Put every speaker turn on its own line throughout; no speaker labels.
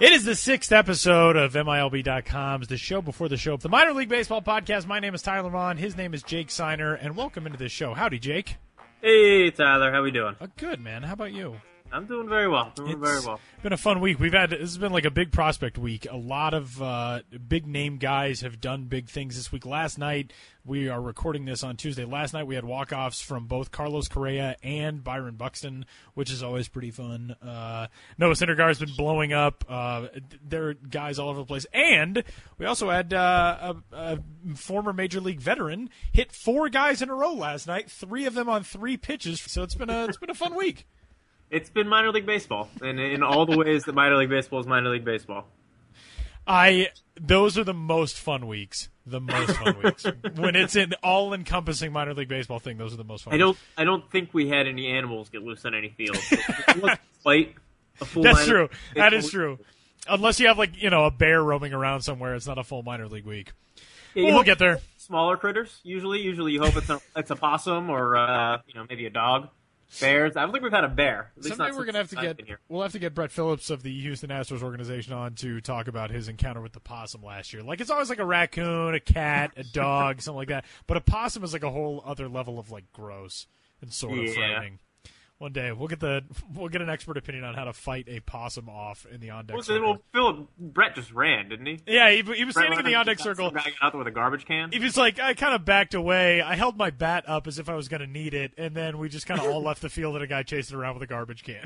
It is the sixth episode of MILB.com's The Show Before the Show, the Minor League Baseball podcast. My name is Tyler Vaughn. His name is Jake Signer, and welcome into this show. Howdy, Jake.
Hey Tyler, how we doing?
Uh, good, man. How about you?
I'm doing very well. Doing
It's
very well.
been a fun week. We've had this has been like a big prospect week. A lot of uh, big name guys have done big things this week. Last night we are recording this on Tuesday. Last night we had walk offs from both Carlos Correa and Byron Buxton, which is always pretty fun. Uh, Noah Syndergaard's been blowing up. Uh, there are guys all over the place, and we also had uh, a, a former major league veteran hit four guys in a row last night. Three of them on three pitches. So it's been a it's been a fun week.
It's been minor league baseball, and in all the ways that minor league baseball is minor league baseball.
I those are the most fun weeks. The most fun weeks when it's an all-encompassing minor league baseball thing. Those are the most fun.
I don't.
weeks.
I don't think we had any animals get loose on any field. It a full
That's true. That is
week.
true. Unless you have like you know a bear roaming around somewhere, it's not a full minor league week.
Yeah,
we'll get there.
Smaller critters usually. Usually, you hope it's a it's a possum or uh, you know maybe a dog. Bears. I don't think we've had a bear. At least
Someday
not
we're gonna have to get we'll have to get Brett Phillips of the Houston Astros organization on to talk about his encounter with the possum last year. Like it's always like a raccoon, a cat, a dog, something like that. But a possum is like a whole other level of like gross and sort of
Yeah.
frightening. One day we'll get the we'll get an expert opinion on how to fight a possum off in the on deck
Well,
circle.
well, Philip Brett just ran, didn't he?
Yeah, he, he was standing in the on deck circle.
out there with a garbage can.
He was like, I kind of backed away. I held my bat up as if I was going to need it, and then we just kind of all left the field and a guy chasing around with a garbage can.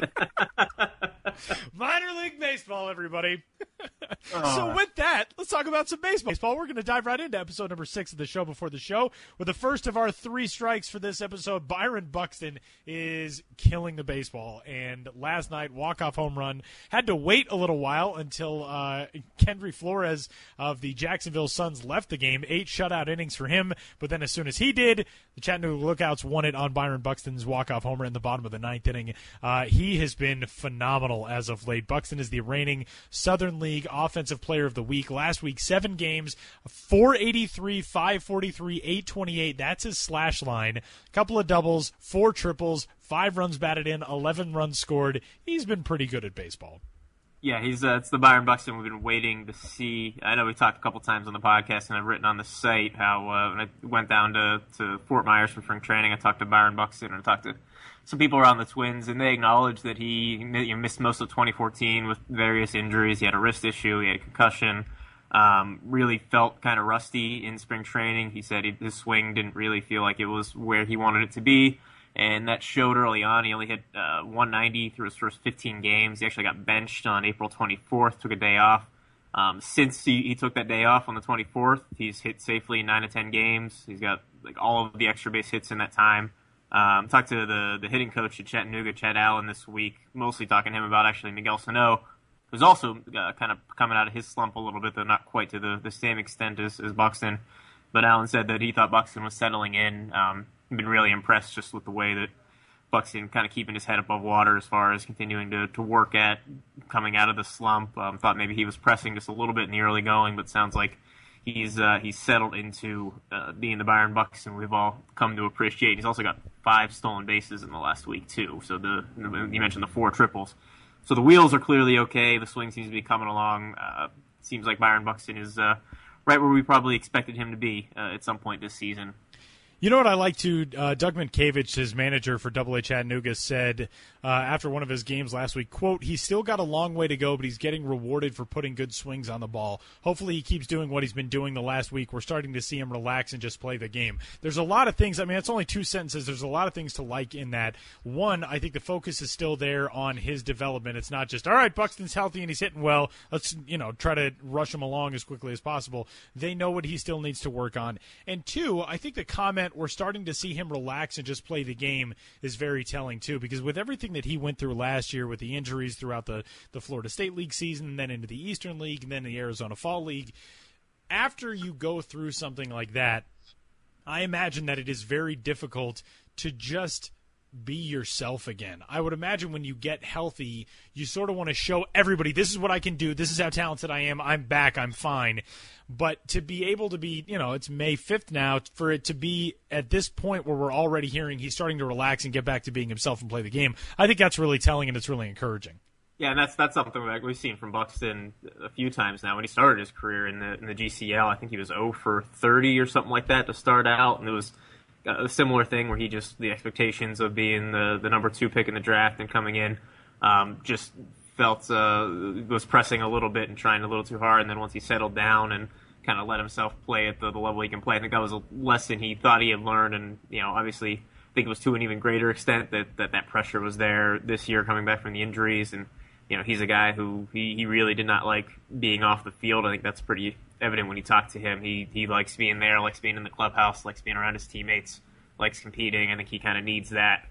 Minor league baseball, everybody. so with that, let's talk about some baseball. Baseball. We're going to dive right into episode number six of the show before the show with the first of our three strikes for this episode. Byron Buxton is killing the baseball, and last night walk off home run had to wait a little while until uh, Kendry Flores of the Jacksonville Suns left the game. Eight shutout innings for him, but then as soon as he did, the Chattanooga Lookouts won it on Byron Buxton's walk off homer in the bottom of the ninth inning. Uh, he has been phenomenal as of late. Buxton is the reigning Southern League Offensive Player of the Week. Last week, seven games, 483, 543, 828. That's his slash line. A couple of doubles, four triples, five runs batted in, 11 runs scored. He's been pretty good at baseball.
Yeah, he's uh, it's the Byron Buxton we've been waiting to see. I know we talked a couple times on the podcast, and I've written on the site how uh, when I went down to, to Fort Myers for spring training, I talked to Byron Buxton and I talked to some people around the Twins, and they acknowledged that he you know, missed most of 2014 with various injuries. He had a wrist issue, he had a concussion. Um, really felt kind of rusty in spring training. He said he, his swing didn't really feel like it was where he wanted it to be and that showed early on. He only hit uh, 190 through his first 15 games. He actually got benched on April 24th, took a day off. Um, since he, he took that day off on the 24th, he's hit safely nine to 10 games. He's got like all of the extra base hits in that time. Um, talked to the the hitting coach at Chattanooga, Chad Allen, this week, mostly talking to him about actually Miguel Sano, who's also uh, kind of coming out of his slump a little bit, though not quite to the, the same extent as, as Buxton. But Allen said that he thought Buxton was settling in. Um, been really impressed just with the way that Buxton kind of keeping his head above water as far as continuing to, to work at coming out of the slump. Um, thought maybe he was pressing just a little bit in the early going, but sounds like he's uh, he's settled into uh, being the Byron Buxton we've all come to appreciate. He's also got five stolen bases in the last week too. So the you mentioned the four triples. So the wheels are clearly okay. The swing seems to be coming along. Uh, seems like Byron Buxton is uh, right where we probably expected him to be uh, at some point this season.
You know what I like to? Uh, Doug Mientkiewicz, his manager for Double A Chattanooga, said uh, after one of his games last week, "quote He's still got a long way to go, but he's getting rewarded for putting good swings on the ball. Hopefully, he keeps doing what he's been doing the last week. We're starting to see him relax and just play the game. There's a lot of things. I mean, it's only two sentences. There's a lot of things to like in that. One, I think the focus is still there on his development. It's not just all right. Buxton's healthy and he's hitting well. Let's you know try to rush him along as quickly as possible. They know what he still needs to work on. And two, I think the comment we're starting to see him relax and just play the game is very telling too, because with everything that he went through last year with the injuries throughout the the Florida State League season, then into the Eastern League, and then the Arizona Fall League, after you go through something like that, I imagine that it is very difficult to just be yourself again. I would imagine when you get healthy, you sort of want to show everybody this is what I can do. This is how talented I am. I'm back. I'm fine. But to be able to be, you know, it's May 5th now, for it to be at this point where we're already hearing he's starting to relax and get back to being himself and play the game, I think that's really telling and it's really encouraging.
Yeah, and that's that's something that we've seen from Buxton a few times now. When he started his career in the in the GCL, I think he was 0 for 30 or something like that to start out, and it was a similar thing where he just the expectations of being the the number two pick in the draft and coming in um, just felt uh, was pressing a little bit and trying a little too hard, and then once he settled down and kind of let himself play at the, the level he can play, I think that was a lesson he thought he had learned, and you know obviously I think it was to an even greater extent that that, that pressure was there this year coming back from the injuries. And you know, he's a guy who he, he really did not like being off the field. I think that's pretty evident when you talk to him. He he likes being there, likes being in the clubhouse, likes being around his teammates, likes competing. I think he kind of needs that.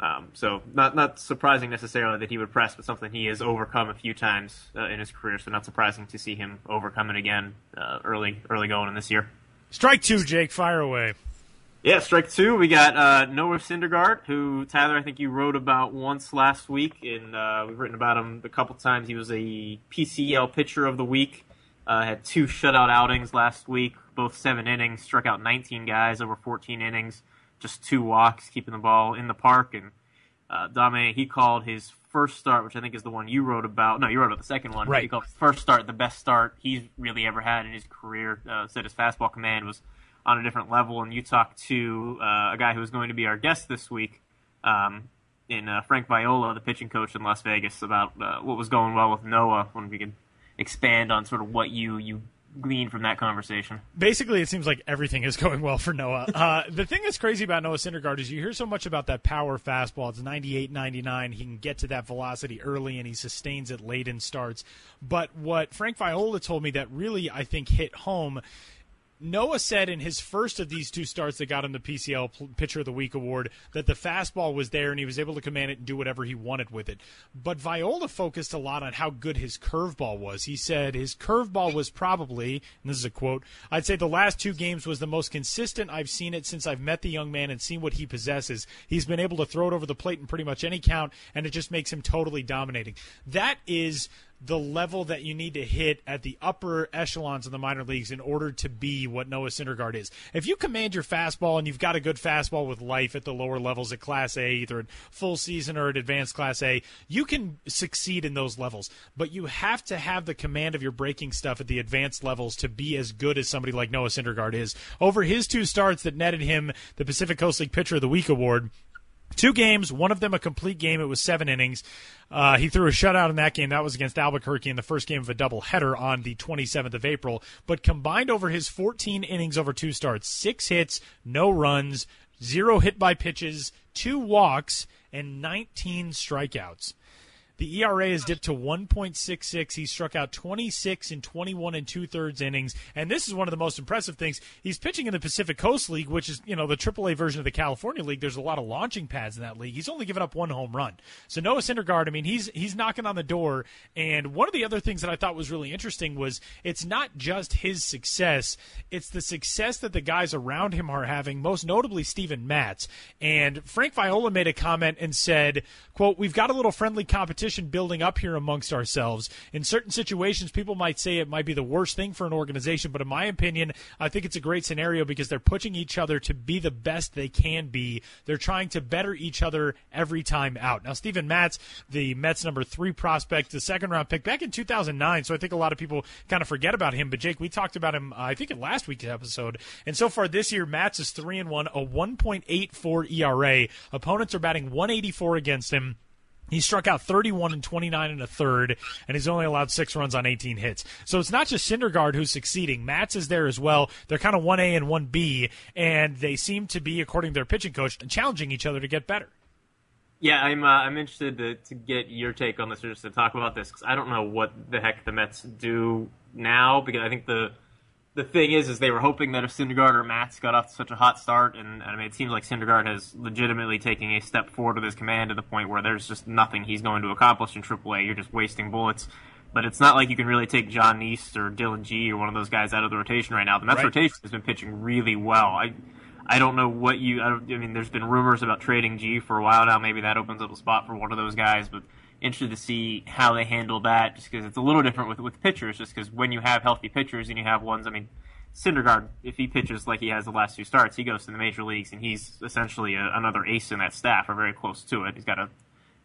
Um, so not not surprising necessarily that he would press, but something he has overcome a few times uh, in his career. So not surprising to see him overcome it again uh, early early going in this year.
Strike two, Jake. Fire away.
Yeah, strike two. We got uh, Noah Syndergaard, who Tyler, I think you wrote about once last week, and uh, we've written about him a couple times. He was a PCL pitcher of the week. Uh, had two shutout outings last week, both seven innings. Struck out 19 guys over 14 innings, just two walks, keeping the ball in the park. And uh, Dame, he called his first start, which I think is the one you wrote about. No, you wrote about the second one.
Right.
He called first start the best start he's really ever had in his career. Uh, said his fastball command was on a different level. And you talked to uh, a guy who was going to be our guest this week, um, in uh, Frank Viola, the pitching coach in Las Vegas, about uh, what was going well with Noah. When we could expand on sort of what you you glean from that conversation.
Basically, it seems like everything is going well for Noah. Uh, the thing that's crazy about Noah Syndergaard is you hear so much about that power fastball. It's 98, 99. He can get to that velocity early and he sustains it late in starts. But what Frank Viola told me that really, I think, hit home Noah said in his first of these two starts that got him the PCL Pitcher of the Week award that the fastball was there and he was able to command it and do whatever he wanted with it. But Viola focused a lot on how good his curveball was. He said his curveball was probably, and this is a quote, I'd say the last two games was the most consistent I've seen it since I've met the young man and seen what he possesses. He's been able to throw it over the plate in pretty much any count, and it just makes him totally dominating. That is the level that you need to hit at the upper echelons of the minor leagues in order to be what Noah Syndergaard is. If you command your fastball and you've got a good fastball with life at the lower levels at Class A, either in full season or at advanced Class A, you can succeed in those levels. But you have to have the command of your breaking stuff at the advanced levels to be as good as somebody like Noah Syndergaard is. Over his two starts that netted him the Pacific Coast League Pitcher of the Week award, Two games, one of them a complete game. It was seven innings. Uh, he threw a shutout in that game. That was against Albuquerque in the first game of a doubleheader on the 27th of April. But combined over his 14 innings over two starts, six hits, no runs, zero hit by pitches, two walks, and 19 strikeouts. The ERA has dipped to 1.66. He struck out 26 in 21 and two thirds innings, and this is one of the most impressive things. He's pitching in the Pacific Coast League, which is you know the AAA version of the California League. There's a lot of launching pads in that league. He's only given up one home run. So Noah Syndergaard, I mean, he's he's knocking on the door. And one of the other things that I thought was really interesting was it's not just his success; it's the success that the guys around him are having. Most notably, Steven Matz and Frank Viola made a comment and said, "quote We've got a little friendly competition." Building up here amongst ourselves. In certain situations, people might say it might be the worst thing for an organization, but in my opinion, I think it's a great scenario because they're pushing each other to be the best they can be. They're trying to better each other every time out. Now, Steven Matz, the Mets number three prospect, the second round pick back in 2009, so I think a lot of people kind of forget about him. But Jake, we talked about him, uh, I think, in last week's episode, and so far this year, Matz is three and one, a 1.84 ERA. Opponents are batting 184 against him. He struck out 31 and 29 and a third, and he's only allowed six runs on 18 hits. So it's not just Syndergaard who's succeeding. Matz is there as well. They're kind of 1A and 1B, and they seem to be, according to their pitching coach, challenging each other to get better.
Yeah, I'm uh, I'm interested to, to get your take on this, or just to talk about this, because I don't know what the heck the Mets do now, because I think the the thing is, is they were hoping that if Syndergaard or Matz got off to such a hot start, and, and I mean, it seems like Syndergaard has legitimately taken a step forward with his command to the point where there's just nothing he's going to accomplish in AAA. You're just wasting bullets. But it's not like you can really take Jon Niese or Dillon Gee or one of those guys out of the rotation right now. The Mets
Right.
rotation has been pitching really well. I I don't know what you. I, don't, I mean, there's been rumors about trading Gee for a while now. Maybe that opens up a spot for one of those guys. But interested to see how they handle that, just because it's a little different with with pitchers. Just because when you have healthy pitchers and you have ones, I mean, Syndergaard, if he pitches like he has the last two starts, he goes to the major leagues and he's essentially a, another ace in that staff, or very close to it. He's got a,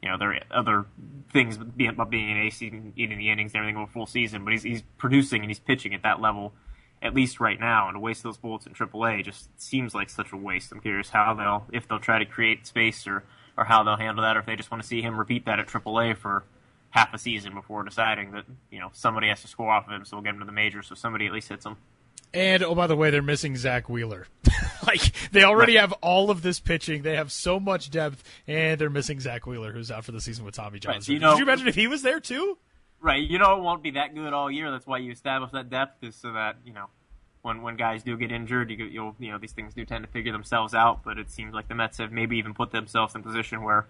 you know, there are other things about being an ace, eating, eating the innings and everything over a full season, but he's he's producing and he's pitching at that level at least right now, and to waste those bullets in AAA just seems like such a waste. I'm curious how they'll, if they'll try to create space or, or how they'll handle that, or if they just want to see him repeat that at AAA for half a season before deciding that, you know, somebody has to score off of him, so we'll get him to the majors, so somebody at least hits him.
And oh, by the way, they're missing Zack Wheeler. like they already have all of this pitching, they have so much depth, and they're missing Zack Wheeler, who's out for the season with Tommy John.
Right, so you know-
Could you imagine if he was there too?
Right, you know it won't be that good all year. That's why you establish that depth, is so that you know when when guys do get injured, you you'll you know these things do tend to figure themselves out. But it seems like the Mets have maybe even put themselves in a position where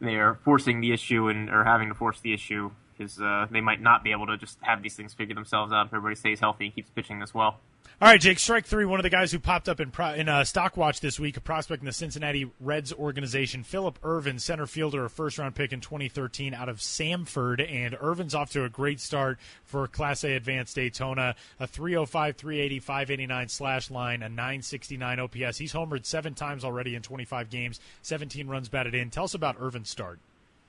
they are forcing the issue and or having to force the issue because uh, they might not be able to just have these things figure themselves out if everybody stays healthy and keeps pitching this well.
All right, Jake. Strike three. One of the guys who popped up in pro, in uh, Stockwatch this week, a prospect in the Cincinnati Reds organization, Philip Ervin, center fielder, a first round pick in 2013 out of Samford, and Ervin's off to a great start for Class A Advanced Daytona. A 305, 380, 589 slash line, a 969 OPS. He's homered seven times already in 25 games, 17 runs batted in. Tell us about Ervin's start.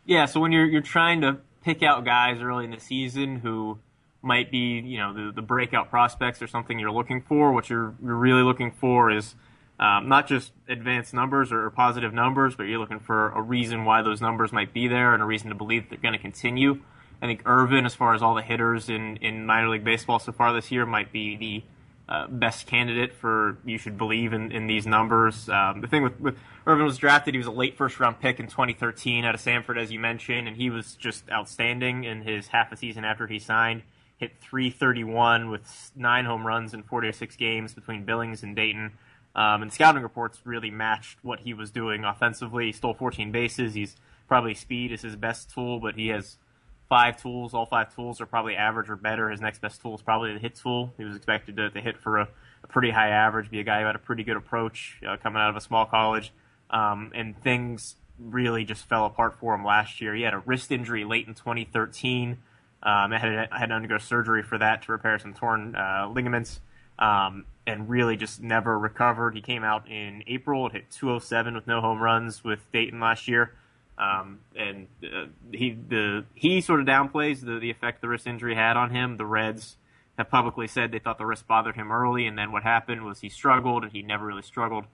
Yeah, so when you're you're trying to pick out guys early in the season who might be, you know, the, the breakout prospects or something you're looking for, what you're, really looking for is um, not just advanced numbers or, positive numbers, but you're looking for a reason why those numbers might be there and a reason to believe they're going to continue. I think Ervin, as far as all the hitters in, in minor league baseball so far this year, might be the uh, best candidate for you should believe in, in these numbers. Um, the thing with, with Ervin was drafted, he was a late first round pick in 2013 out of Samford, as you mentioned, and he was just outstanding in his half a season after he signed. Hit 331 with nine home runs in 46 games between Billings and Dayton. Um, and scouting reports really matched what he was doing offensively. He stole 14 bases. He's probably speed is his best tool, but he has five tools. All five tools are probably average or better. His next best tool is probably the hit tool. He was expected to, to hit for a, a pretty high average, be a guy who had a pretty good approach uh, coming out of a small college. Um, and things really just fell apart for him last year. He had a wrist injury late in 2013. Um, I had, I had to undergo surgery for that to repair some torn uh, ligaments. Um, and really just never recovered. He came out in April hit 207 with no home runs with Dayton last year. Um, and uh, he the he sort of downplays the, the effect the wrist injury had on him. The Reds have publicly said they thought the wrist bothered him early, and then what happened was he struggled, and he never really struggled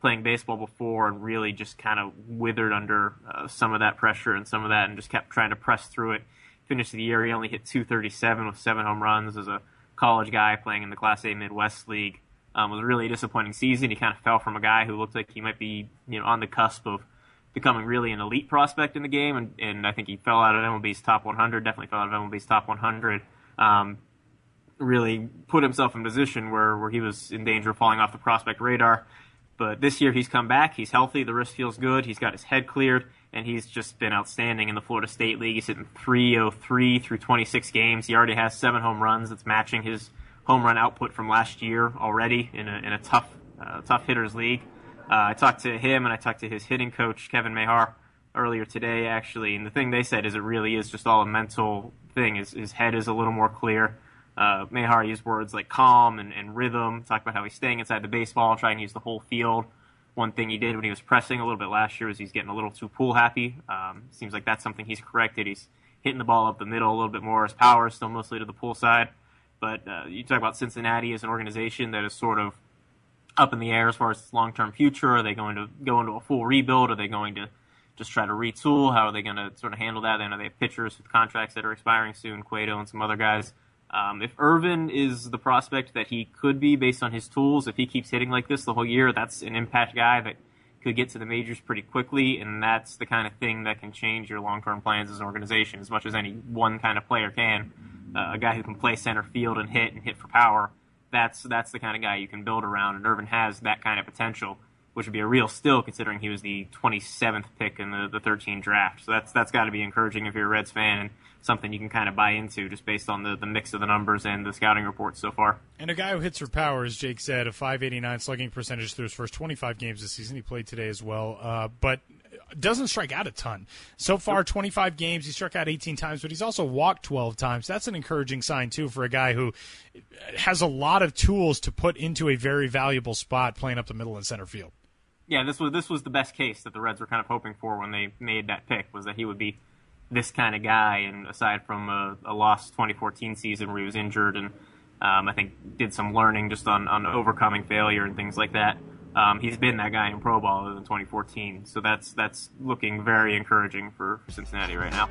playing baseball before, and really just kind of withered under uh, some of that pressure and some of that, and just kept trying to press through it. Finished the year, he only hit 237 with seven home runs as a college guy playing in the Class A Midwest League. Um, was a really disappointing season. He kind of fell from a guy who looked like he might be, you know, on the cusp of becoming really an elite prospect in the game, and, and I think he fell out of MLB's top 100. Definitely fell out of MLB's top 100. Um, really put himself in a position where, where he was in danger of falling off the prospect radar. But this year he's come back. He's healthy. The wrist feels good. He's got his head cleared, and he's just been outstanding in the Florida State League. He's hitting 303 through 26 games. He already has seven home runs. That's matching his home run output from last year already in a, in a tough uh, tough hitters league. Uh, I talked to him and I talked to his hitting coach Kevin Mahar earlier today, actually, and the thing they said is it really is just all a mental thing. His, his head is a little more clear. Uh, Mahar used words like calm and, and rhythm, talked about how he's staying inside the baseball, trying to use the whole field. One thing he did when he was pressing a little bit last year was he's getting a little too pool happy. Um, seems like that's something he's corrected. He's hitting the ball up the middle a little bit more. His power is still mostly to the pool side. But uh, you talk about Cincinnati as an organization that is sort of up in the air as far as its long term future. Are they going to go into a full rebuild? Are they going to just try to retool? How are they going to sort of handle that? They know they have pitchers with contracts that are expiring soon, Cueto and some other guys. Um, if Ervin is the prospect that he could be based on his tools, if he keeps hitting like this the whole year, that's an impact guy that could get to the majors pretty quickly, and that's the kind of thing that can change your long-term plans as an organization as much as any one kind of player can. Uh, a guy who can play center field and hit and hit for power, that's that's the kind of guy you can build around, and Ervin has that kind of potential which would be a real still considering he was the 27th pick in the, the 13 draft. So that's that's got to be encouraging if you're a Reds fan and something you can kind of buy into just based on the, the mix of the numbers and the scouting reports so far.
And a guy who hits for power, as Jake said, a 589 slugging percentage through his first 25 games this season. He played today as well, uh, but doesn't strike out a ton. So far, 25 games, he struck out 18 times, but he's also walked 12 times. That's an encouraging sign, too, for a guy who has a lot of tools to put into a very valuable spot playing up the middle and center field
yeah, this was this was the best case that the Reds were kind of hoping for when they made that pick was that he would be this kind of guy. And aside from a, a lost 2014 season where he was injured and um, I think did some learning just on on overcoming failure and things like that. Um, he's been that guy in pro ball in 2014, so that's that's looking very encouraging for Cincinnati right now.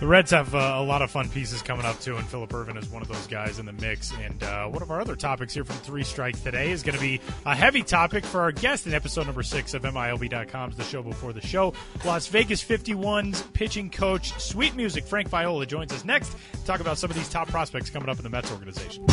The Reds have uh, a lot of fun pieces coming up too, and Philip Ervin is one of those guys in the mix. And uh, one of our other topics here from Three Strikes today is going to be a heavy topic for our guest in episode number six of MILB.com's The Show Before the Show. Las Vegas 51's pitching coach, Sweet Music Frank Viola joins us next to talk about some of these top prospects coming up in the Mets organization.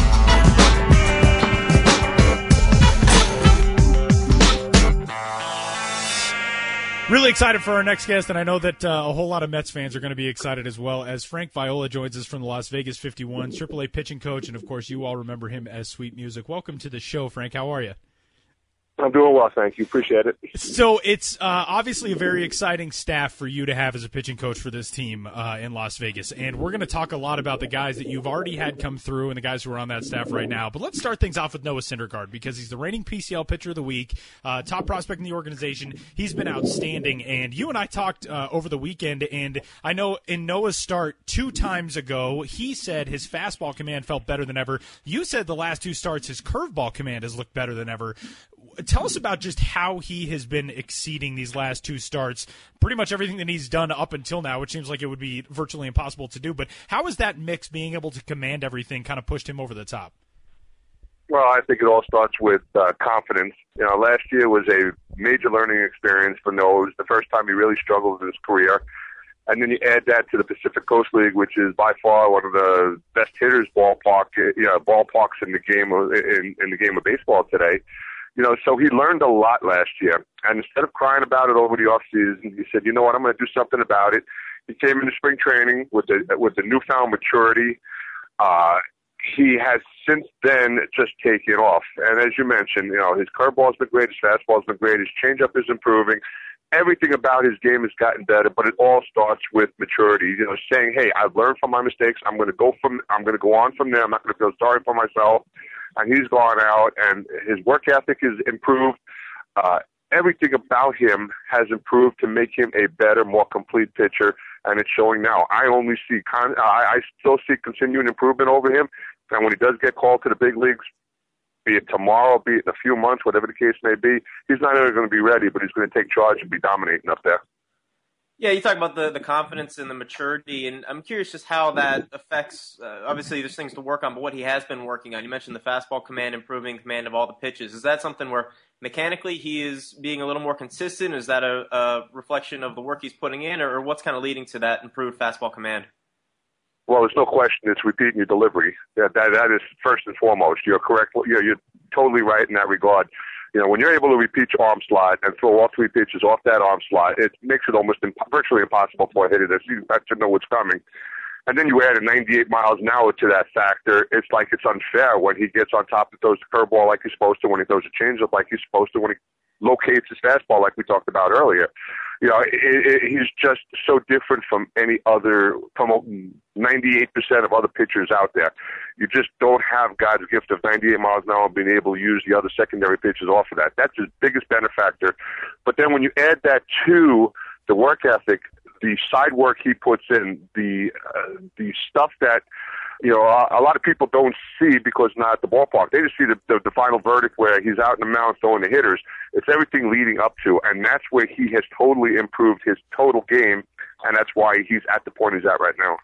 Really excited for our next guest, and I know that uh, a whole lot of Mets fans are going to be excited as well. As Frank Viola joins us from the Las Vegas 51, AAA pitching coach, and of course, you all remember him as Sweet Music. Welcome to the show, Frank. How are you?
I'm doing well, thank you. Appreciate it.
So it's uh, obviously a very exciting staff for you to have as a pitching coach for this team uh, in Las Vegas, and we're going to talk a lot about the guys that you've already had come through and the guys who are on that staff right now. But let's start things off with Noah Syndergaard because he's the reigning PCL pitcher of the week, uh, top prospect in the organization. He's been outstanding, and you and I talked uh, over the weekend, and I know in Noah's start two times ago, he said his fastball command felt better than ever. You said the last two starts his curveball command has looked better than ever tell us about just how he has been exceeding these last two starts. Pretty much everything that he's done up until now, which seems like it would be virtually impossible to do. But how is that mix being able to command everything kind of pushed him over the top?
Well, I think it all starts with uh, confidence. You know, last year was a major learning experience for Noah. It was the first time he really struggled in his career. And then you add that to the Pacific Coast League, which is by far one of the best hitters ballpark, you know, ballparks in the game of, in, in the game of baseball today. You know, so he learned a lot last year. And instead of crying about it over the off season, he said, "You know what? I'm going to do something about it." He came into spring training with the with the newfound maturity. Uh, he has since then just taken off. And as you mentioned, you know, his curveball's been great, his fastball's been great, his changeup is improving. Everything about his game has gotten better, but it all starts with maturity. You know, saying, "Hey, I've learned from my mistakes. I'm going to go from. I'm going to go on from there. I'm not going to feel sorry for myself." and he's gone out, and his work ethic is improved. Uh, everything about him has improved to make him a better, more complete pitcher, and it's showing now. I only see, con- I, I still see continuing improvement over him, and when he does get called to the big leagues, be it tomorrow, be it in a few months, whatever the case may be, he's not only going to be ready, but he's going to take charge and be dominating up there.
Yeah, you talk about the, the confidence and the maturity, and I'm curious just how that affects. Uh, obviously, there's things to work on, but what he has been working on. You mentioned the fastball command, improving command of all the pitches. Is that something where mechanically he is being a little more consistent? Is that a, a reflection of the work he's putting in, or what's kind of leading to that improved fastball command?
Well, there's no question it's repeating your delivery. That that, that is first and foremost. You're correct. You're, you're totally right in that regard you know, when you're able to repeat your arm slot and throw all three pitches off that arm slot, it makes it almost imp- virtually impossible for a hitter to see uh, to know what's coming. And then you add a 98 miles an hour to that factor. It's like it's unfair when he gets on top and throws the curveball like he's supposed to, when he throws a changeup like he's supposed to, when he locates his fastball like we talked about earlier. You know, it, it, he's just so different from any other, from 98% of other pitchers out there. You just don't have God's gift of 98 miles an hour being able to use the other secondary pitches off of that. That's his biggest benefactor. But then when you add that to the work ethic, the side work he puts in, the uh, the stuff that you know, a, lot of people don't see because not at the ballpark. They just see the, the, the final verdict where he's out in the mound throwing the hitters. It's everything leading up to, and that's where he has totally improved his total game, and that's why he's at the point he's at right now.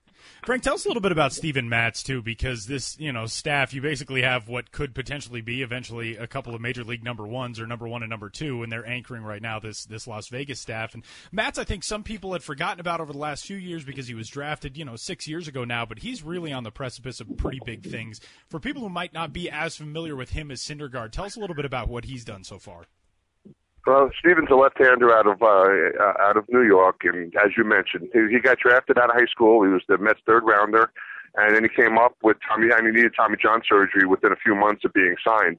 Frank, tell us a little bit about Steven Matz too, because this you know staff, you basically have what could potentially be eventually a couple of major league number ones or number one and number two, and they're anchoring right now this this Las Vegas staff. And Matz, I think some people had forgotten about over the last few years because he was drafted, you know, six years ago now, but he's really on the precipice of pretty big things. For people who might not be as familiar with him as Syndergaard, tell us a little bit about what he's done so far.
Well, Steven's a left-hander out of uh, uh, out of New York, and as you mentioned, he, he got drafted out of high school. He was the Mets' third rounder, and then he came up with Tommy. I he needed Tommy John surgery within a few months of being signed.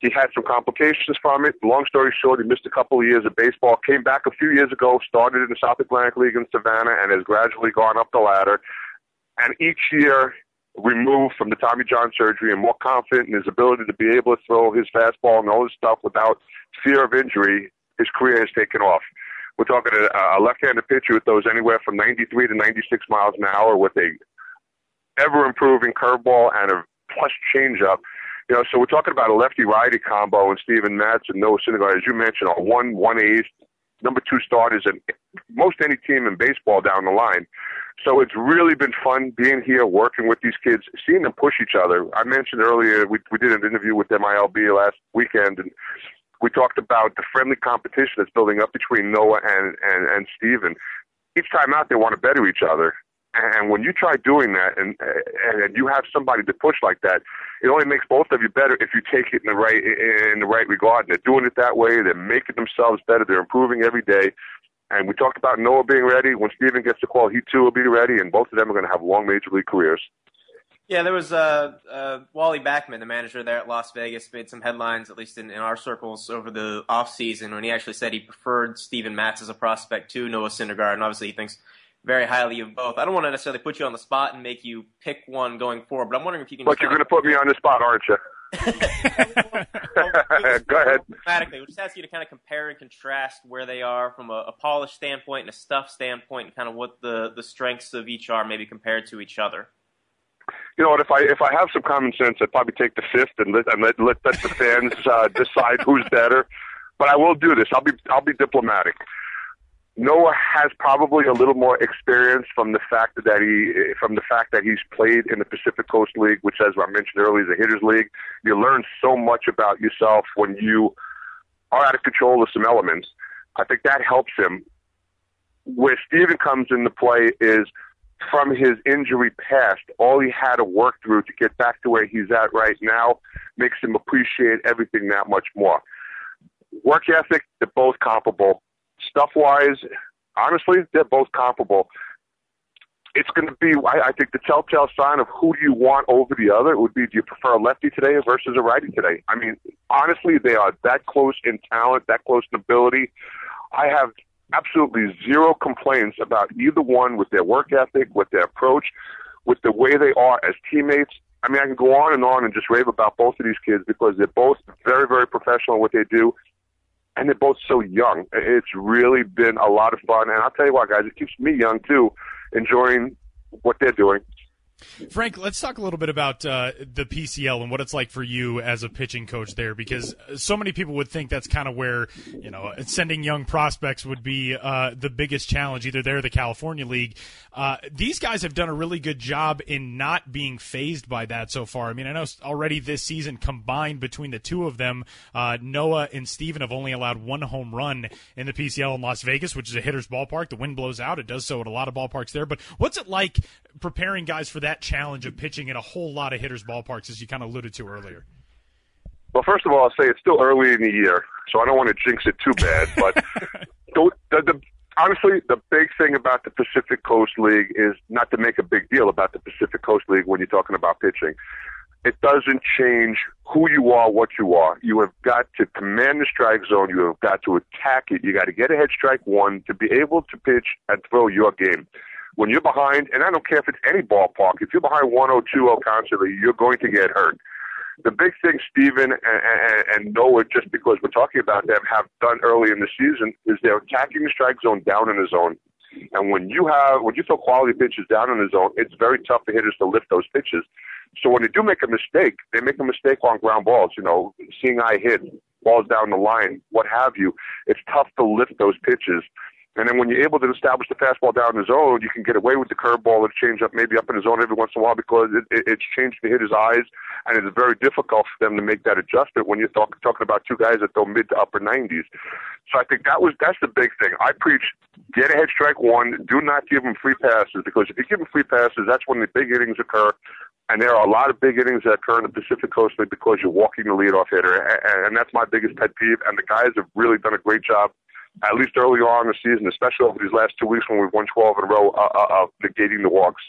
He had some complications from it. Long story short, he missed a couple of years of baseball. Came back a few years ago, started in the South Atlantic League in Savannah, and has gradually gone up the ladder. And each year, removed from the Tommy John surgery and more confident in his ability to be able to throw his fastball and all his stuff without fear of injury, his career has taken off. We're talking a, a left-handed pitcher with those anywhere from 93 to 96 miles an hour with a ever-improving curveball and a plus changeup. You know, so we're talking about a lefty-righty combo and Steven Matz and Noah Syndergaard, as you mentioned, are one one eighth, number two starters in most any team in baseball down the line. So it's really been fun being here, working with these kids, seeing them push each other. I mentioned earlier we we did an interview with MILB last weekend, and we talked about the friendly competition that's building up between Noah and and and Steven. Each time out, they want to better each other. And when you try doing that, and and you have somebody to push like that, it only makes both of you better if you take it in the right in the right regard. And they're doing it that way. They're making themselves better. They're improving every day. And we talked about Noah being ready. When Steven gets the call, he too will be ready, and both of them are going to have long major league careers.
Yeah, there was uh, uh, Wally Backman, the manager there at Las Vegas, made some headlines, at least in, in our circles, over the offseason when he actually said he preferred Steven Matz as a prospect to Noah Syndergaard, and obviously he thinks very highly of both. I don't want to necessarily put you on the spot and make you pick one going forward, but I'm wondering if you can.
But you're going to put me on the spot, aren't you? Go ahead.
Automatically, we'll just ask you to kind of compare and contrast where they are from a, a polish standpoint and a stuff standpoint, and kind of what the the strengths of each are, maybe compared to each other.
You know what? If I if I have some common sense, I'd probably take the fifth and let and let let, let the fans uh, decide who's better. But I will do this. I'll be I'll be diplomatic. Noah has probably a little more experience from the fact that he from the fact that he's played in the Pacific Coast League, which, as I mentioned earlier, is a hitters league. You learn so much about yourself when you are out of control of some elements. I think that helps him. Where Steven comes into play is from his injury past. All he had to work through to get back to where he's at right now makes him appreciate everything that much more. Work ethic, they're both comparable stuff wise, honestly, they're both comparable. It's going to be, I, I think, the telltale sign of who do you want over the other would be do you prefer a lefty today versus a righty today? I mean, honestly, they are that close in talent, that close in ability. I have absolutely zero complaints about either one with their work ethic, with their approach, with the way they are as teammates. I mean, I can go on and on and just rave about both of these kids because they're both very, very professional in what they do and they're both so young. It's really been a lot of fun, and I'll tell you what, guys, it keeps me young too, enjoying what they're doing.
Frank, let's talk a little bit about uh, the PCL and what it's like for you as a pitching coach there, because so many people would think that's kind of where you know sending young prospects would be uh, the biggest challenge. Either there, the California League. Uh, these guys have done a really good job in not being phased by that so far. I mean, I know already this season combined between the two of them, uh, Noah and Steven have only allowed one home run in the PCL in Las Vegas, which is a hitter's ballpark. The wind blows out; it does so at a lot of ballparks there. But what's it like preparing guys for that? challenge of pitching in a whole lot of hitters' ballparks, as you kind of alluded to earlier?
Well, first of all, I'll say it's still early in the year, so I don't want to jinx it too bad. But the, the, honestly, the big thing about the Pacific Coast League is not to make a big deal about the Pacific Coast League when you're talking about pitching. it doesn't change who you are, what you are. You have got to command the strike zone. You have got to attack it. You got to get ahead strike one to be able to pitch and throw your game. When you're behind, and I don't care if it's any ballpark, if you're behind 1 0 2 0 constantly, you're going to get hurt. The big thing Steven and, and, and Noah, just because we're talking about them, have done early in the season is they're attacking the strike zone down in the zone. And when you have when you throw quality pitches down in the zone, it's very tough for hitters to lift those pitches. So when they do make a mistake, they make a mistake on ground balls, you know, seeing eye hit, balls down the line, what have you. It's tough to lift those pitches. And then when you're able to establish the fastball down in the zone, you can get away with the curveball or changeup maybe up in the zone every once in a while because it, it, it's changed the hitter's eyes, and it's very difficult for them to make that adjustment when you're talk, talking about two guys that throw mid to upper 90s. So I think that was that's the big thing. I preach get ahead strike one. Do not give them free passes because if you give them free passes, that's when the big innings occur. And there are a lot of big innings that occur in the Pacific Coast League because you're walking the leadoff hitter, and, and that's my biggest pet peeve. And the guys have really done a great job at least early on in the season, especially over these last two weeks when we've won 12 in a row, uh, uh, uh, negating the walks.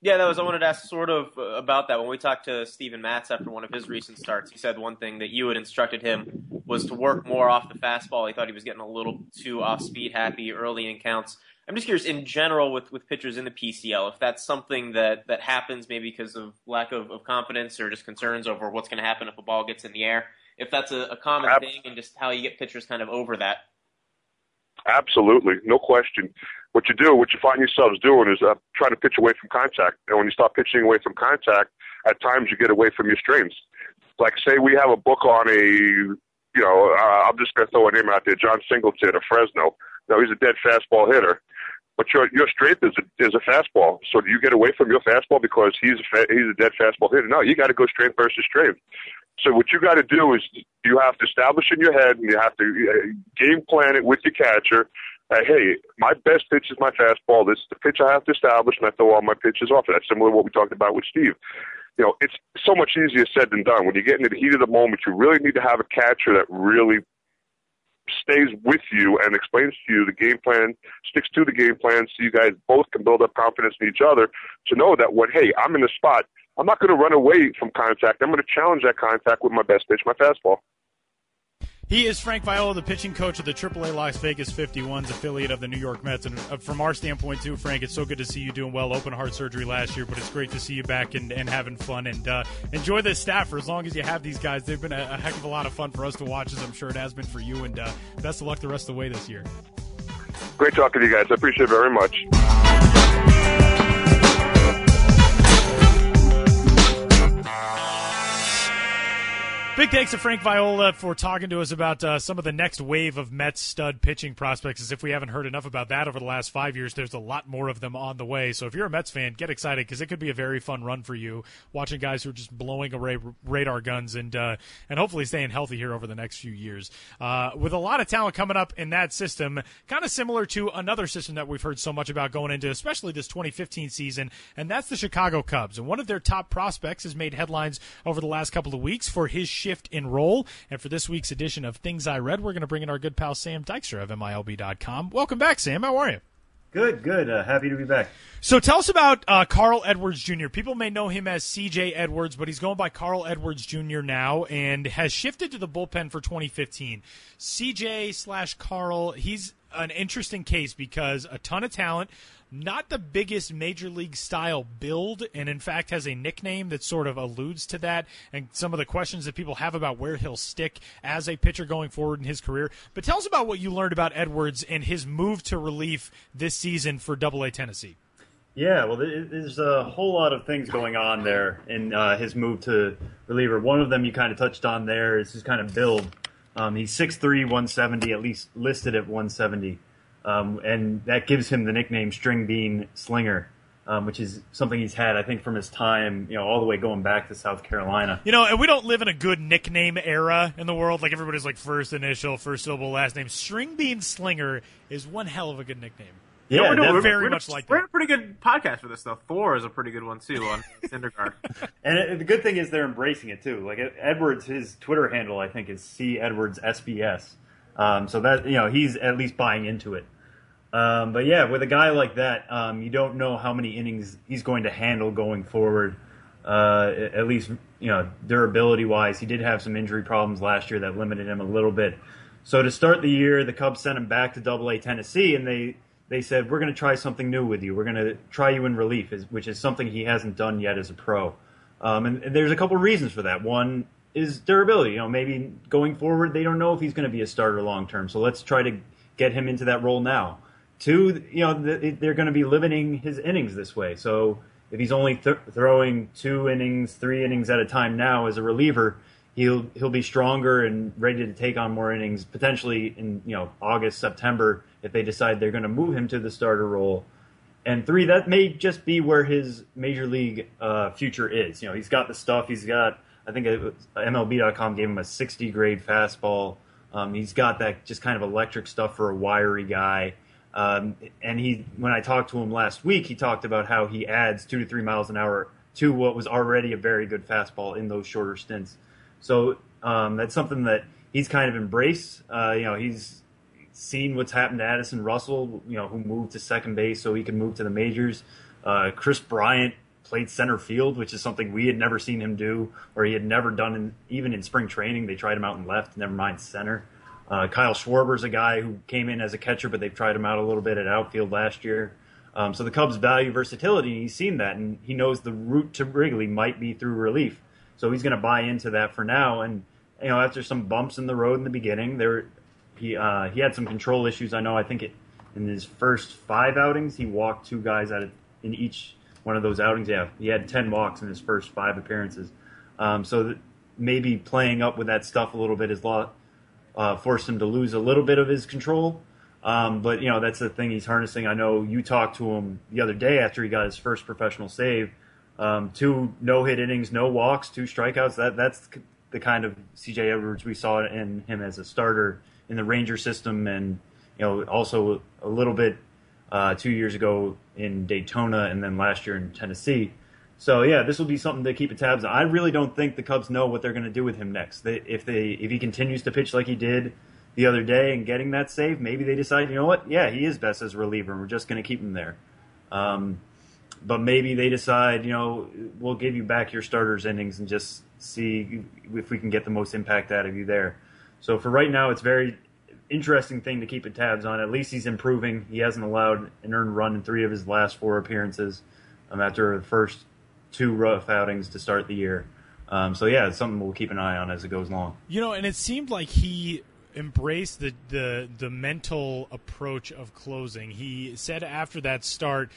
Yeah, that was. I wanted to ask sort of uh, about that. When we talked to Steven Matz after one of his recent starts, he said one thing that you had instructed him was to work more off the fastball. He thought he was getting a little too off speed happy early in counts. I'm just curious, in general, with, with pitchers in the PCL, if that's something that, that happens maybe because of lack of, of confidence or just concerns over what's going to happen if a ball gets in the air, if that's a, a common thing and just how you get pitchers kind of over that.
Absolutely, no question. What you do, what you find yourselves doing, is uh, trying to pitch away from contact. And when you start pitching away from contact, at times you get away from your strengths. Like, say we have a book on a, you know, uh, I'm just going to throw a name out there, Jon Singleton of Fresno. Now he's a dead fastball hitter, but your your strength is a, is a fastball. So do you get away from your fastball because he's a fa- he's a dead fastball hitter? No, you got to go strength versus strength. So what you got to do is you have to establish in your head, and you have to uh, game plan it with your catcher. Uh, hey, my best pitch is my fastball. This is the pitch I have to establish, and I throw all my pitches off. That's similar to what we talked about with Steve. You know, it's so much easier said than done. When you get into the heat of the moment, you really need to have a catcher that really stays with you and explains to you the game plan, sticks to the game plan, so you guys both can build up confidence in each other to know that when, hey, I'm in the spot, I'm not going to run away from contact. I'm going to challenge that contact with my best pitch, my fastball.
He is Frank Viola, the pitching coach of the AAA Las Vegas 51s, affiliate of the New York Mets. And uh, from our standpoint, too, Frank, it's so good to see you doing well. Open heart surgery last year, but it's great to see you back and, and having fun. And uh, enjoy this staff for as long as you have these guys. They've been a, a, heck of a lot of fun for us to watch, as I'm sure it has been for you. And uh, best of luck the rest of the way this year.
Great talking to you guys. I appreciate it very much.
Big thanks to Frank Viola for talking to us about uh, some of the next wave of Mets stud pitching prospects. As if we haven't heard enough about that over the last five years, there's a lot more of them on the way. So if you're a Mets fan, get excited because it could be a very fun run for you. Watching guys who are just blowing away radar guns and uh, and hopefully staying healthy here over the next few years. Uh, with a lot of talent coming up in that system, kind of similar to another system that we've heard so much about going into, especially this 2015 season, and that's the Chicago Cubs. And one of their top prospects has made headlines over the last couple of weeks for his shift in role. And for this week's edition of Things I Read, we're going to bring in our good pal Sam Dykstra of MILB.com. Welcome back, Sam. How are you?
Good, good. Uh, happy to be back.
So tell us about uh, Carl Edwards Jr. People may know him as C.J. Edwards, but he's going by Carl Edwards Jr. now and has shifted to the bullpen for 2015. C.J. slash Carl, he's an interesting case because a ton of talent, not the biggest major league style build, and in fact has a nickname that sort of alludes to that and some of the questions that people have about where he'll stick as a pitcher going forward in his career. But tell us about what you learned about Edwards and his move to relief this season for Double A Tennessee.
Yeah, well, there's a whole lot of things going on there in uh, his move to reliever. One of them you kind of touched on there is his kind of build. Um, he's 6'3", 170, at least listed at 170. Um, and that gives him the nickname String Bean Slinger. Um, which is something he's had, I think, from his time, you know, all the way going back to South Carolina.
You know, and we don't live in a good nickname era in the world. Like everybody's like first initial, first syllable, last name. String Bean Slinger is one hell of a good nickname.
Yeah, we're, doing,
we're very
we're,
much like
we're
that.
a pretty good podcast for this though. Thor is a pretty good one too on Syndergaard.
and it, the good thing is they're embracing it too. Like Edwards, his Twitter handle I think is C Edwards SBS. Um, so that you know he's at least buying into it. Um, but yeah, with a guy like that, um, you don't know how many innings he's going to handle going forward. uh, at least you know durability wise. He did have some injury problems last year that limited him a little bit. So to start the year, the Cubs sent him back to Double A Tennessee, and they they said we're going to try something new with you. We're going to try you in relief, which is something he hasn't done yet as a pro. Um, and, and, there's a couple reasons for that. One is durability. You know, maybe going forward they don't know if he's going to be a starter long term. So let's try to get him into that role now. Two, you know, they're going to be limiting his innings this way. So if he's only th- throwing two innings, three innings at a time now as a reliever, he'll he'll be stronger and ready to take on more innings potentially in you know August, September if they decide they're going to move him to the starter role. And three, that may just be where his major league uh, future is. You know, he's got the stuff. He's got I think MLB.com gave him a 60 grade fastball. Um, he's got that just kind of electric stuff for a wiry guy. Um, and he, when I talked to him last week, he talked about how he adds two to three miles an hour to what was already a very good fastball in those shorter stints. So um, that's something that he's kind of embraced. Uh, you know, he's seen what's happened to Addison Russell, you know, who moved to second base so he can move to the majors. Uh, Kris Bryant played center field, which is something we had never seen him do, or he had never done in, even in spring training. They tried him out in left, never mind center. Uh, Kyle Schwarber's a guy who came in as a catcher, but they've tried him out a little bit at outfield last year. Um, so the Cubs value versatility, and he's seen that, and he knows the route to Wrigley might be through relief. So he's going to buy into that for now. And you know, after some bumps in the road in the beginning, there he uh, he had some control issues. I know. I think it, in his first five outings, he walked two guys out of, in each one of those outings. Yeah, he had ten walks in his first five appearances. Um, so maybe playing up with that stuff a little bit has uh, forced him to lose a little bit of his control. Um, but you know that's the thing he's harnessing. I know you talked to him the other day after he got his first professional save. Um, two no hit innings, no walks, two strikeouts. That that's the kind of CJ Edwards we saw in him as a starter in the Ranger system, and you know also a little bit uh, two years ago in Daytona, and then last year in Tennessee. So yeah, this will be something to keep a tabs on. I really don't think the Cubs know what they're going to do with him next. They, if they if he continues to pitch like he did the other day and getting that save, maybe they decide, you know what, yeah, he is best as a reliever, and we're just going to keep him there. Um, but maybe they decide, you know, we'll give you back your starters innings and just see if we can get the most impact out of you there. So for right now, it's very interesting thing to keep tabs on. At least he's improving. He hasn't allowed an earned run in three of his last four appearances um, after the first two rough outings to start the year. Um, so yeah, it's something we'll keep an eye on as it goes along.
You know, and it seemed like he embraced the the the mental approach of closing. He said after that start,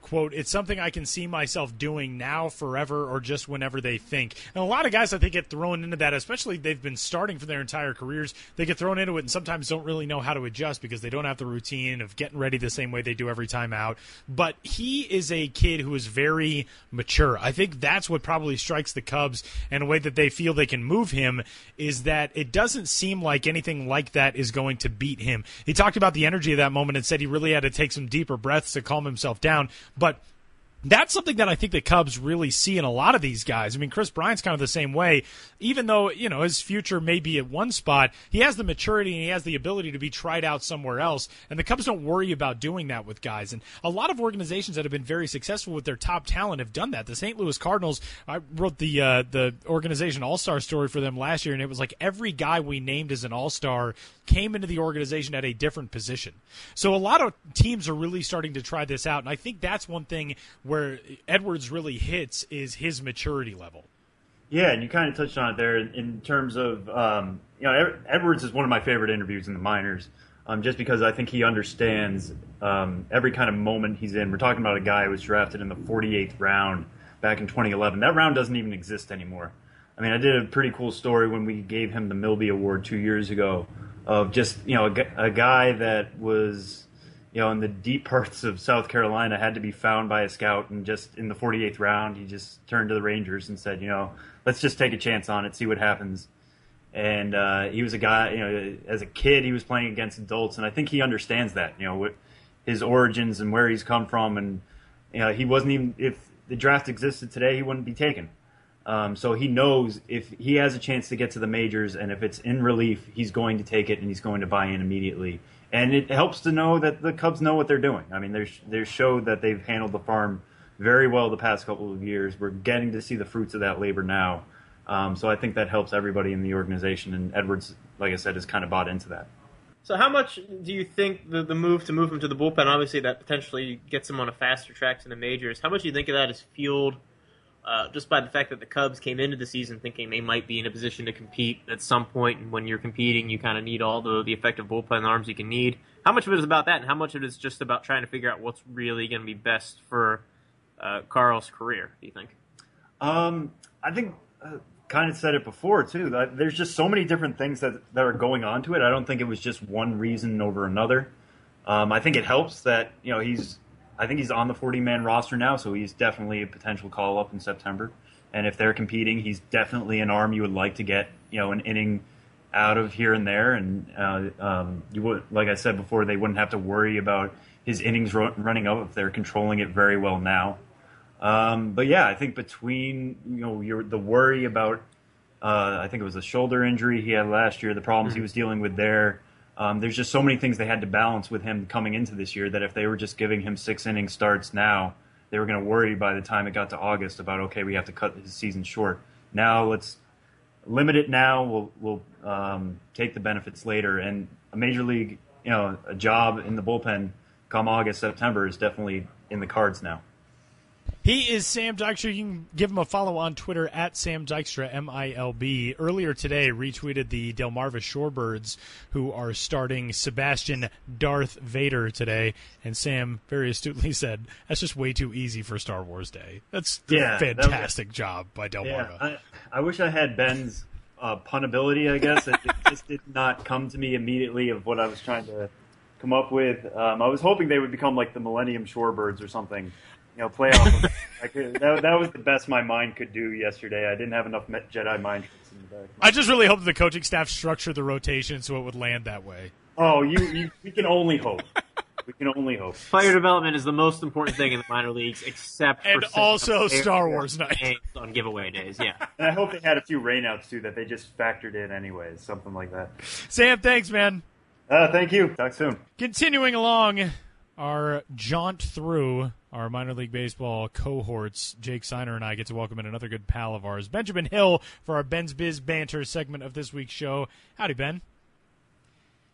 quote, it's something I can see myself doing now, forever, or just whenever they think. And a lot of guys, I think, get thrown into that, especially they've been starting for their entire careers. They get thrown into it and sometimes don't really know how to adjust because they don't have the routine of getting ready the same way they do every time out. But he is a kid who is very mature. I think that's what probably strikes the Cubs and a way that they feel they can move him is that it doesn't seem like anything like that is going to beat him. He talked about the energy of that moment and said he really had to take some deeper breaths to calm himself down. But that's something that I think the Cubs really see in a lot of these guys. I mean, Kris Bryant's kind of the same way. Even though you know his future may be at one spot, he has the maturity and he has the ability to be tried out somewhere else. And the Cubs don't worry about doing that with guys. And a lot of organizations that have been very successful with their top talent have done that. The St. Louis Cardinals, I wrote the uh, the organization All Star story for them last year, and it was like every guy we named as an All Star came into the organization at a different position. So a lot of teams are really starting to try this out, and I think that's one thing where Edwards really hits is his maturity level.
Yeah, and you kind of touched on it there in terms of um, you know Edwards is one of my favorite interviews in the minors, um, just because I think he understands um, every kind of moment he's in. We're talking about a guy who was drafted in the 48th round back in 2011. That round doesn't even exist anymore. I mean, I did a pretty cool story when we gave him the MiLBY Award two years ago of just you know a, a, guy that was you know in the deep parts of South Carolina had to be found by a scout and just in the 48th round he just turned to the Rangers and said you know let's just take a chance on it see what happens. And uh, he was a guy you know as a kid he was playing against adults and I think he understands that you know what his origins and where he's come from and you know he wasn't even if the draft existed today he wouldn't be taken um, so he knows if he has a chance to get to the majors and if it's in relief, he's going to take it and he's going to buy in immediately. And it helps to know that the Cubs know what they're doing. I mean, they've showed that they've handled the farm very well the past couple of years. We're getting to see the fruits of that labor now. Um, so I think that helps everybody in the organization. And Edwards, like I said, has kind of bought into that.
So how much do you think the, the move to move him to the bullpen, obviously that potentially gets him on a faster track to the majors, how much do you think of that is fueled uh, just by the fact that the Cubs came into the season thinking they might be in a position to compete at some point, and when you're competing, you kind of need all the, the effective bullpen arms you can need. How much of it is about that, and how much of it is just about trying to figure out what's really going to be best for uh, Carl's career? Do you think?
Um, I think uh, kind of said it before too. There's just so many different things that that are going on to it. I don't think it was just one reason over another. Um, I think it helps that you know he's I think he's on the 40 man roster now, so he's definitely a potential call up in September. And if they're competing, he's definitely an arm you would like to get, you know, an inning out of here and there. And uh, um, you would, like I said before, they wouldn't have to worry about his innings ro- running up if they're controlling it very well now. Um, but yeah, I think between you know your the worry about, uh, I think it was a shoulder injury he had last year, the problems mm-hmm. he was dealing with there. Um, there's just so many things they had to balance with him coming into this year that if they were just giving him six inning starts now, they were going to worry by the time it got to August about okay, we have to cut his season short. Now let's limit it now. We'll we'll um, take the benefits later. And a major league, you know, a job in the bullpen come August September is definitely in the cards now.
He is Sam Dykstra. You can give him a follow on Twitter at Sam Dykstra, M I L B. Earlier today, retweeted the Delmarva Shorebirds, who are starting Sebastian Darth Vader today. And Sam very astutely said, that's just way too easy for Star Wars Day. That's yeah, a fantastic was, job by Delmarva.
Yeah, I, I, wish I had Ben's uh, pun ability, I guess. it, it just did not come to me immediately of what I was trying to come up with. Um, I was hoping they would become like the Millennium Shorebirds or something you know, play off. Of that, that was the best my mind could do yesterday. I didn't have enough Jedi mind tricks in the back.
I just really hope the coaching staff structured the rotation so it would land that way.
Oh, you, you we can only hope. We can only hope.
Player development is the most important thing in the minor leagues, except
and also Star Wars
night on giveaway days. Yeah,
and I hope they had a few rainouts too that they just factored in anyways, something like that.
Sam, thanks, man.
Uh, thank you. Talk soon.
Continuing along our jaunt through our minor league baseball cohorts, Jake Seiner and I get to welcome in another good pal of ours, Benjamin Hill, for our Ben's Biz Banter segment of this week's show. Howdy, Ben.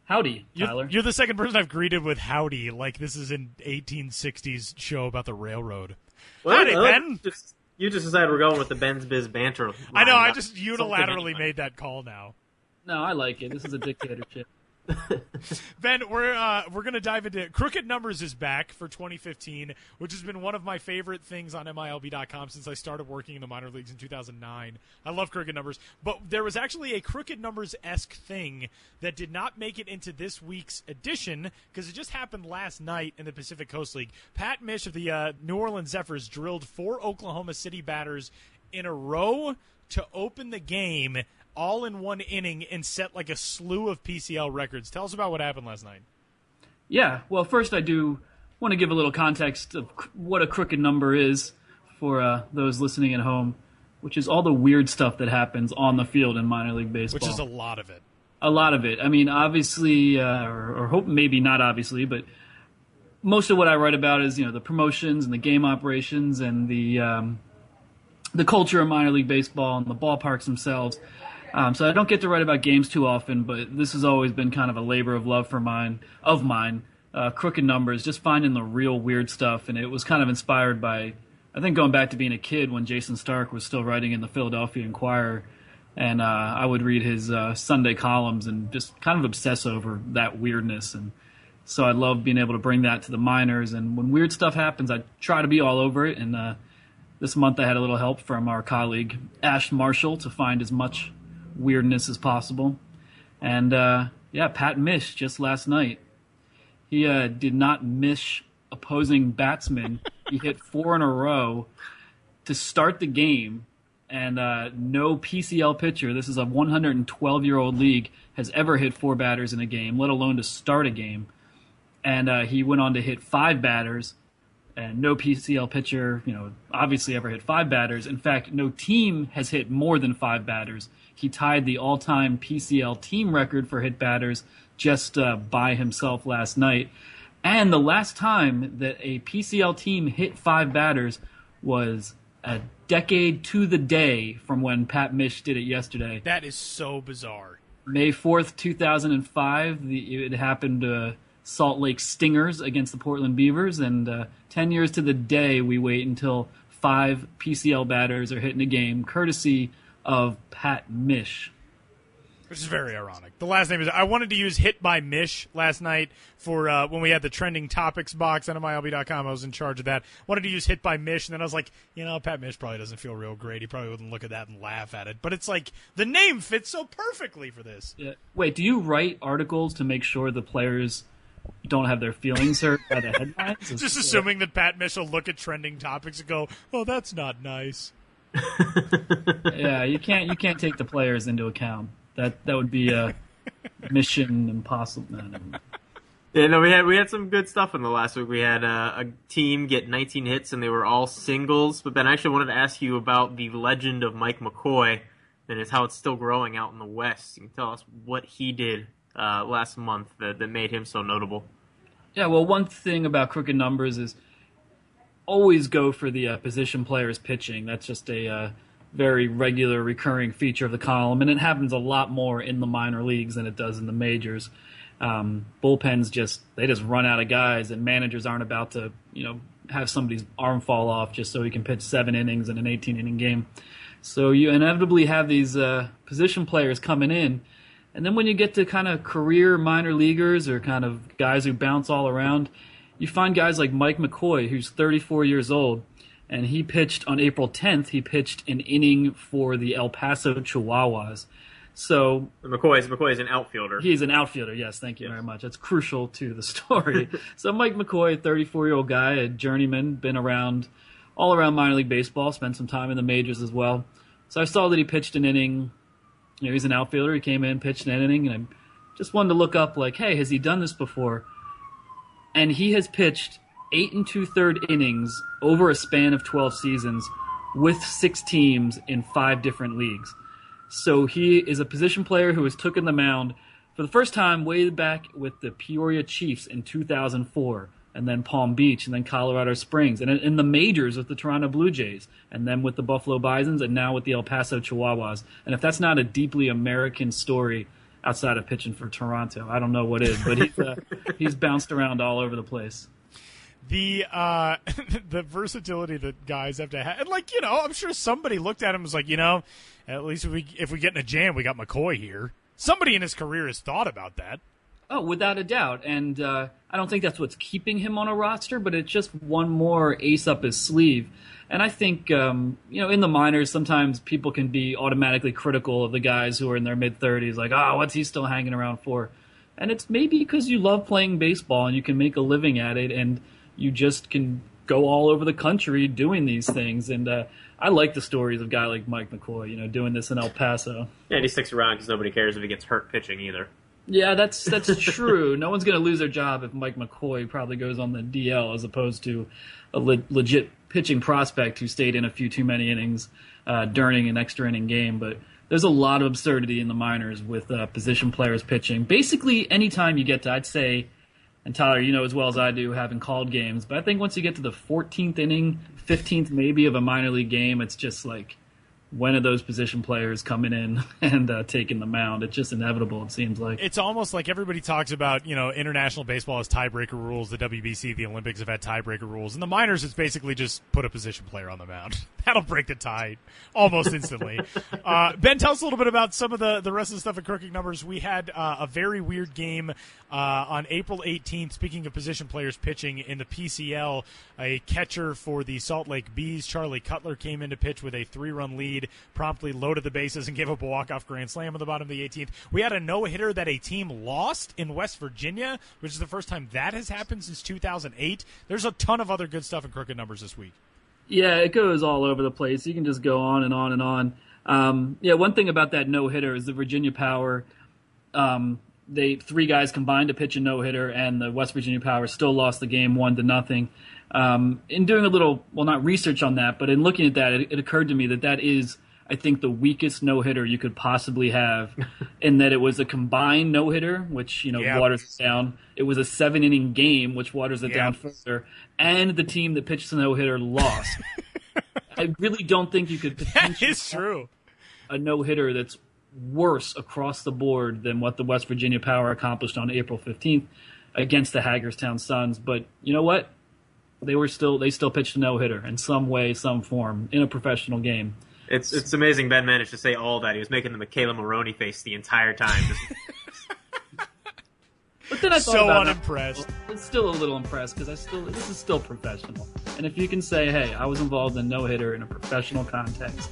Howdy, Tyler.
You're, you're, the second person I've greeted with howdy, like this is an 1860s show about the railroad.
Well,
howdy, Ben.
Just, you just decided we're going with the Ben's Biz Banter.
I know. I just unilaterally made that call now.
No, I like it. This is a dictatorship.
ben, we're uh, we're gonna dive into Crooked Numbers is back for 2015, which has been one of my favorite things on MILB.com since I started working in the minor leagues in 2009. I love Crooked Numbers, but there was actually a Crooked Numbers esque thing that did not make it into this week's edition because it just happened last night in the Pacific Coast League. Pat Misch of the uh, New Orleans Zephyrs drilled four Oklahoma City batters in a row to open the game all in one inning and set like a slew of PCL records. Tell us about what happened last night.
Yeah, well, first I do want to give a little context of what a crooked number is for uh, those listening at home, which is all the weird stuff that happens on the field in minor league baseball.
Which is a lot of it.
A lot of it. I mean, obviously, uh, or, or hope maybe not obviously, but most of what I write about is you know the promotions and the game operations and the um, the culture of minor league baseball and the ballparks themselves. Um, so I don't get to write about games too often, but this has always been kind of a labor of love for mine, of mine. Uh, crooked numbers, just finding the real weird stuff, and it was kind of inspired by, I think, going back to being a kid when Jayson Stark was still writing in the Philadelphia Inquirer, and uh, I would read his uh, Sunday columns and just kind of obsess over that weirdness, and so I love being able to bring that to the minors. And when weird stuff happens, I try to be all over it. And uh, this month, I had a little help from our colleague Ash Marshall to find as much weirdness as possible. And uh, yeah, Pat Misch just last night. He uh, did not miss opposing batsmen. he hit four in a row to start the game, and uh, no PCL pitcher. This is a 112 year old league has ever hit four batters in a game, let alone to start a game. And uh, he went on to hit five batters and no PCL pitcher, you know, obviously ever hit five batters. In fact, no team has hit more than five batters. He tied the all-time PCL team record for hit batters just uh, by himself last night. And the last time that a PCL team hit five batters was a decade to the day from when Pat Misch did it yesterday.
That is so bizarre.
May 4th, 2005, the, it happened uh, Salt Lake Stingers against the Portland Beavers, and uh, 10 years to the day, we wait until five PCL batters are hitting a game, courtesy of Pat Misch.
Which is very ironic. The last name is. I wanted to use "hit by Misch" last night for uh, when we had the trending topics box on MILB.com. I was in charge of that. Wanted to use "hit by Misch," and then I was like, you know, Pat Misch probably doesn't feel real great. He probably wouldn't look at that and laugh at it. But it's like the name fits so perfectly for this.
Yeah. Wait, do you write articles to make sure the players don't have their feelings hurt by the headlines?
Just assuming that Pat Misch will look at trending topics and go, "Oh, that's not nice."
Yeah, you can't you can't take the players into account. That that would be a mission impossible. No, no.
Yeah, no, we had we had some good stuff in the last week. We had uh, a team get 19 hits, and they were all singles. But Ben, I actually wanted to ask you about the legend of Mike McCoy, and it's how it's still growing out in the West. You can tell us what he did uh, last month that, that made him so notable.
Yeah, well, one thing about crooked numbers is always go for the uh, position players pitching. That's just a uh, very regular, recurring feature of the column, and it happens a lot more in the minor leagues than it does in the majors. Um, bullpens just they just run out of guys, and managers aren't about to you know have somebody's arm fall off just so he can pitch seven innings in an 18 inning game. So you inevitably have these uh, position players coming in, and then when you get to kind of career minor leaguers or kind of guys who bounce all around, you find guys like Mike McCoy, who's 34 years old and he pitched on April 10th. He pitched an inning for the El Paso Chihuahuas. So
McCoy is McCoy is an outfielder.
He's an outfielder. Yes, thank you yes. very much. That's crucial to the story. so Mike McCoy, 34 year old guy, a journeyman, been around all around minor league baseball, spent some time in the majors as well. So I saw that he pitched an inning. You know, he's an outfielder. He came in, pitched an inning, and I just wanted to look up like, hey, has he done this before? And he has pitched eight and two third innings over a span of 12 seasons with six teams in five different leagues. So he is a position player who has taken the mound for the first time way back with the Peoria Chiefs in 2004, and then Palm Beach, and then Colorado Springs, and in the majors with the Toronto Blue Jays, and then with the Buffalo Bisons, and now with the El Paso Chihuahuas. And if that's not a deeply American story outside of pitching for Toronto, I don't know what is. But he's uh, he's bounced around all over the place
the uh, the versatility that guys have to have, and like you know, I'm sure somebody looked at him and was like, you know, at least if we if we get in a jam, we got McCoy here. Somebody in his career has thought about that.
Oh, without a doubt, and uh, I don't think that's what's keeping him on a roster, but it's just one more ace up his sleeve. And I think um, you know, in the minors, sometimes people can be automatically critical of the guys who are in their mid 30s, like, oh, what's he still hanging around for? And it's maybe because you love playing baseball and you can make a living at it, and you just can go all over the country doing these things. And uh, I like the stories of a guy like Mike McCoy, you know, doing this in El Paso.
Yeah, and he sticks around because nobody cares if he gets hurt pitching either.
Yeah, that's that's true. no one's going to lose their job if Mike McCoy probably goes on the DL as opposed to a le- legit pitching prospect who stayed in a few too many innings uh, during an extra inning game. But there's a lot of absurdity in the minors with uh, position players pitching. Basically, anytime you get to, I'd say, and Tyler, you know as well as I do, having called games. But I think once you get to the 14th inning, 15th maybe of a minor league game, it's just like when are those position players coming in and uh, taking the mound? It's just inevitable. It seems like
it's almost like everybody talks about. You know, international baseball has tiebreaker rules. The WBC, the Olympics have had tiebreaker rules. In the minors, it's basically just put a position player on the mound. That'll break the tie almost instantly. uh, ben, tell us a little bit about some of the the rest of the stuff at Crooked Numbers. We had uh, a very weird game uh, on April 18th. Speaking of position players pitching in the PCL, a catcher for the Salt Lake Bees, Charlie Cutler, came in to pitch with a three run lead lead, promptly loaded the bases and gave up a walk-off grand slam on the bottom of the 18th. We had a no-hitter that a team lost in West Virginia, which is the first time that has happened since 2008. There's a ton of other good stuff in crooked numbers this week.
Yeah, it goes all over the place. You can just go on and on and on. Um, yeah, one thing about that no hitter is the Virginia Power. Um, they three guys combined to pitch a no hitter, and the West Virginia Power still lost the game one to nothing. Um, in doing a little, well, not research on that, but in looking at that, it, it occurred to me that that is, I think, the weakest no hitter you could possibly have, in that it was a combined no hitter, which you know waters it down. It was a seven inning game, which waters it down further, and the team that pitched the no hitter lost. I really don't think you could
That
potentially
is true.
a no hitter that's worse across the board than what the West Virginia Power accomplished on April 15th against the Hagerstown Suns. But you know what? They were still they still pitched a no hitter in some way, some form in a professional game.
It's it's amazing Ben managed to say all that. He was making the McKayla Maroney face the entire time.
But then I thought
So
about it,
unimpressed.
It's still a little impressed because I still this is still professional. And if you can say, "Hey, I was involved in no hitter in a professional context,"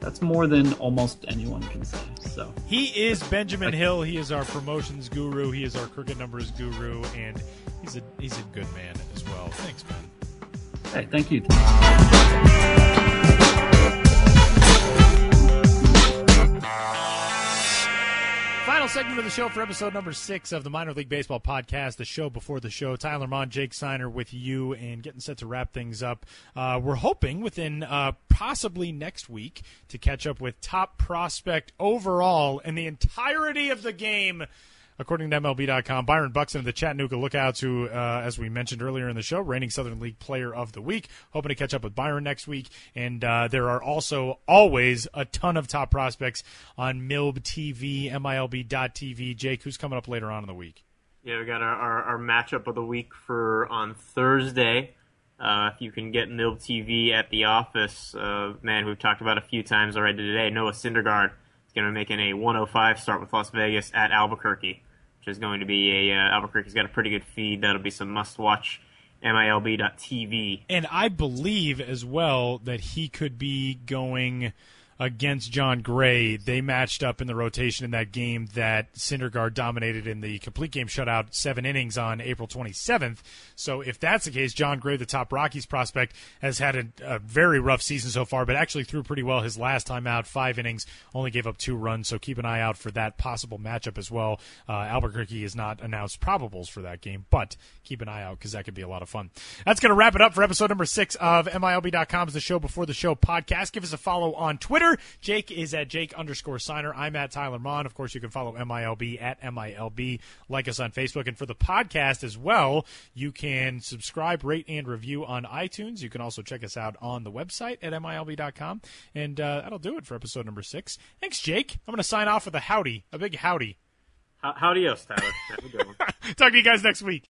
that's more than almost anyone can say. So
He is Benjamin Hill. He is our promotions guru. He is our crooked numbers guru, and he's a he's a good man as well. Thanks, Ben.
hey, thank you.
Final segment of the show for episode number six of the Minor League Baseball podcast, the show before the show. Tyler Maun, Jake Seiner with you, and getting set to wrap things up. Uh, we're hoping within uh, possibly next week to catch up with top prospect overall in the entirety of the game. According to MLB.com, Byron Buxton of the Chattanooga Lookouts, who, uh, as we mentioned earlier in the show, reigning Southern League Player of the Week. Hoping to catch up with Byron next week. And uh, there are also always a ton of top prospects on MILB TV, MILB.TV. Jake, who's coming up later on in the week?
yeah, we got our, our, our matchup of the week for on Thursday. Uh, if you can get MILB TV at the office, uh, man, we've talked about a few times already today, Noah Syndergaard is going to be making a 105 start with Las Vegas at Albuquerque, is going to be a uh, Albuquerque's got a pretty good feed. That'll be some must-watch MILB.TV.
And I believe as well that he could be going against Jon Gray. They matched up in the rotation in that game that Syndergaard dominated in the complete game shutout, seven innings on April 27th. So if that's the case, Jon Gray, the top Rockies prospect, has had a, a very rough season so far, but actually threw pretty well his last time out, five innings, only gave up two runs. So keep an eye out for that possible matchup as well. Uh, Albuquerque has not announced probables for that game, but keep an eye out because that could be a lot of fun. That's going to wrap it up for episode number six of MILB.com's The Show Before the Show podcast. Give us a follow on Twitter. Jake is at Jake underscore Seiner. I'm at Tyler Maun. Of course, you can follow MILB at MILB. Like us on Facebook. And for the podcast as well, you can subscribe, rate, and review on iTunes. You can also check us out on the website at MILB.com. And uh, that'll do it for episode number six. Thanks, Jake. I'm going to sign off with a howdy, a big howdy.
How, howdy, Tyler. Have a good one.
Talk to you guys next week.